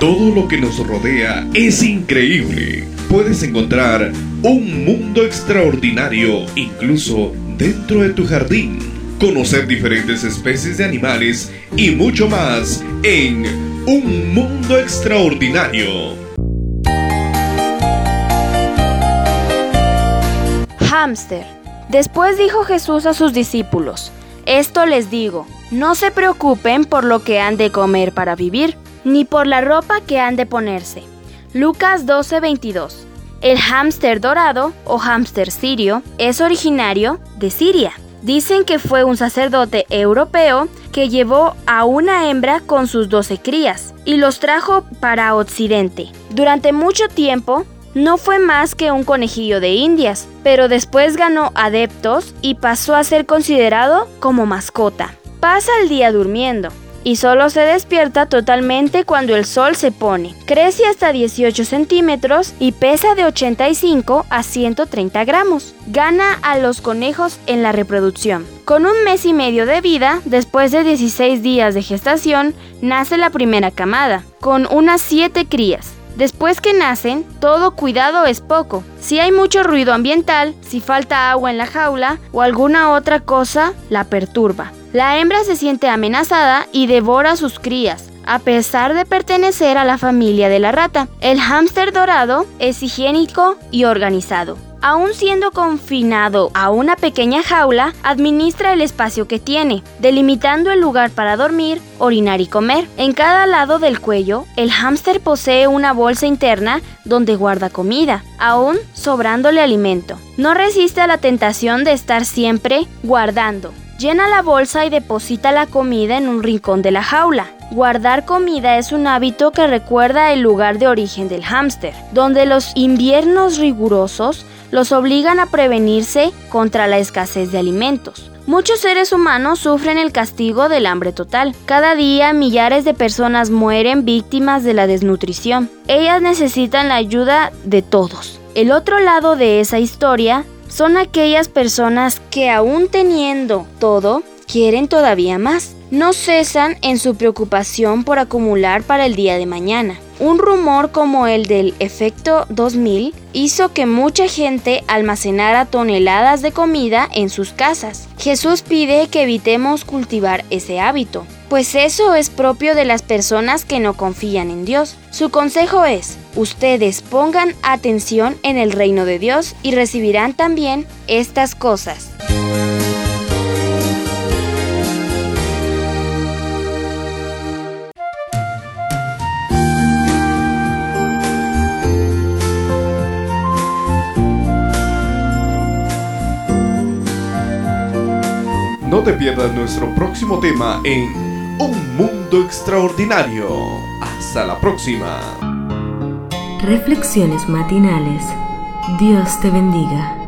Todo lo que nos rodea es increíble. Puedes encontrar un mundo extraordinario incluso dentro de tu jardín. Conocer diferentes especies de animales y mucho más en Un Mundo Extraordinario. Hamster. Después dijo Jesús a sus discípulos, Esto les digo, no se preocupen por lo que han de comer para vivir, ni por la ropa que han de ponerse. Lucas 12:22. El hámster dorado o hámster sirio es originario de Siria. Dicen que fue un sacerdote europeo que llevó a una hembra con sus doce crías y los trajo para Occidente. Durante mucho tiempo no fue más que un conejillo de indias, pero después ganó adeptos y pasó a ser considerado como mascota. Pasa el día durmiendo, y solo se despierta totalmente cuando el sol se pone. Crece hasta 18 centímetros y pesa de 85 a 130 gramos. Gana a los conejos en la reproducción. Con un mes y medio de vida, después de 16 días de gestación, nace la primera camada, con unas 7 crías. Después que nacen, todo cuidado es poco. Si hay mucho ruido ambiental, si falta agua en la jaula o alguna otra cosa, la perturba. La hembra se siente amenazada y devora a sus crías. A pesar de pertenecer a la familia de la rata, el hámster dorado es higiénico y organizado. Aún siendo confinado a una pequeña jaula, administra el espacio que tiene, delimitando el lugar para dormir, orinar y comer. En cada lado del cuello, el hámster posee una bolsa interna donde guarda comida, aún sobrándole alimento. No resiste a la tentación de estar siempre guardando. Llena la bolsa y deposita la comida en un rincón de la jaula. Guardar comida es un hábito que recuerda el lugar de origen del hámster, donde los inviernos rigurosos los obligan a prevenirse contra la escasez de alimentos. Muchos seres humanos sufren el castigo del hambre total. Cada día millares de personas mueren víctimas de la desnutrición. Ellas necesitan la ayuda de todos. El otro lado de esa historia son aquellas personas que aún teniendo todo, quieren todavía más. No cesan en su preocupación por acumular para el día de mañana. Un rumor como el del efecto 2000 hizo que mucha gente almacenara toneladas de comida en sus casas. Jesús pide que evitemos cultivar ese hábito, pues eso es propio de las personas que no confían en Dios. Su consejo es, ustedes pongan atención en el reino de Dios y recibirán también estas cosas. No te pierdas nuestro próximo tema en Un Mundo Extraordinario. Hasta la próxima. Reflexiones matinales. Dios te bendiga.